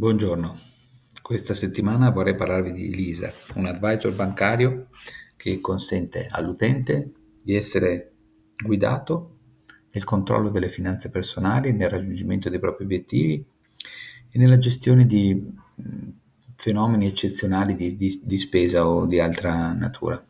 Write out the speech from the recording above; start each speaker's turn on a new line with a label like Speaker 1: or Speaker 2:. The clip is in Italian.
Speaker 1: Buongiorno, questa settimana vorrei parlarvi di Elisa, un advisor bancario che consente all'utente di essere guidato nel controllo delle finanze personali, nel raggiungimento dei propri obiettivi e nella gestione di mm, fenomeni eccezionali di, di, di spesa o di altra natura.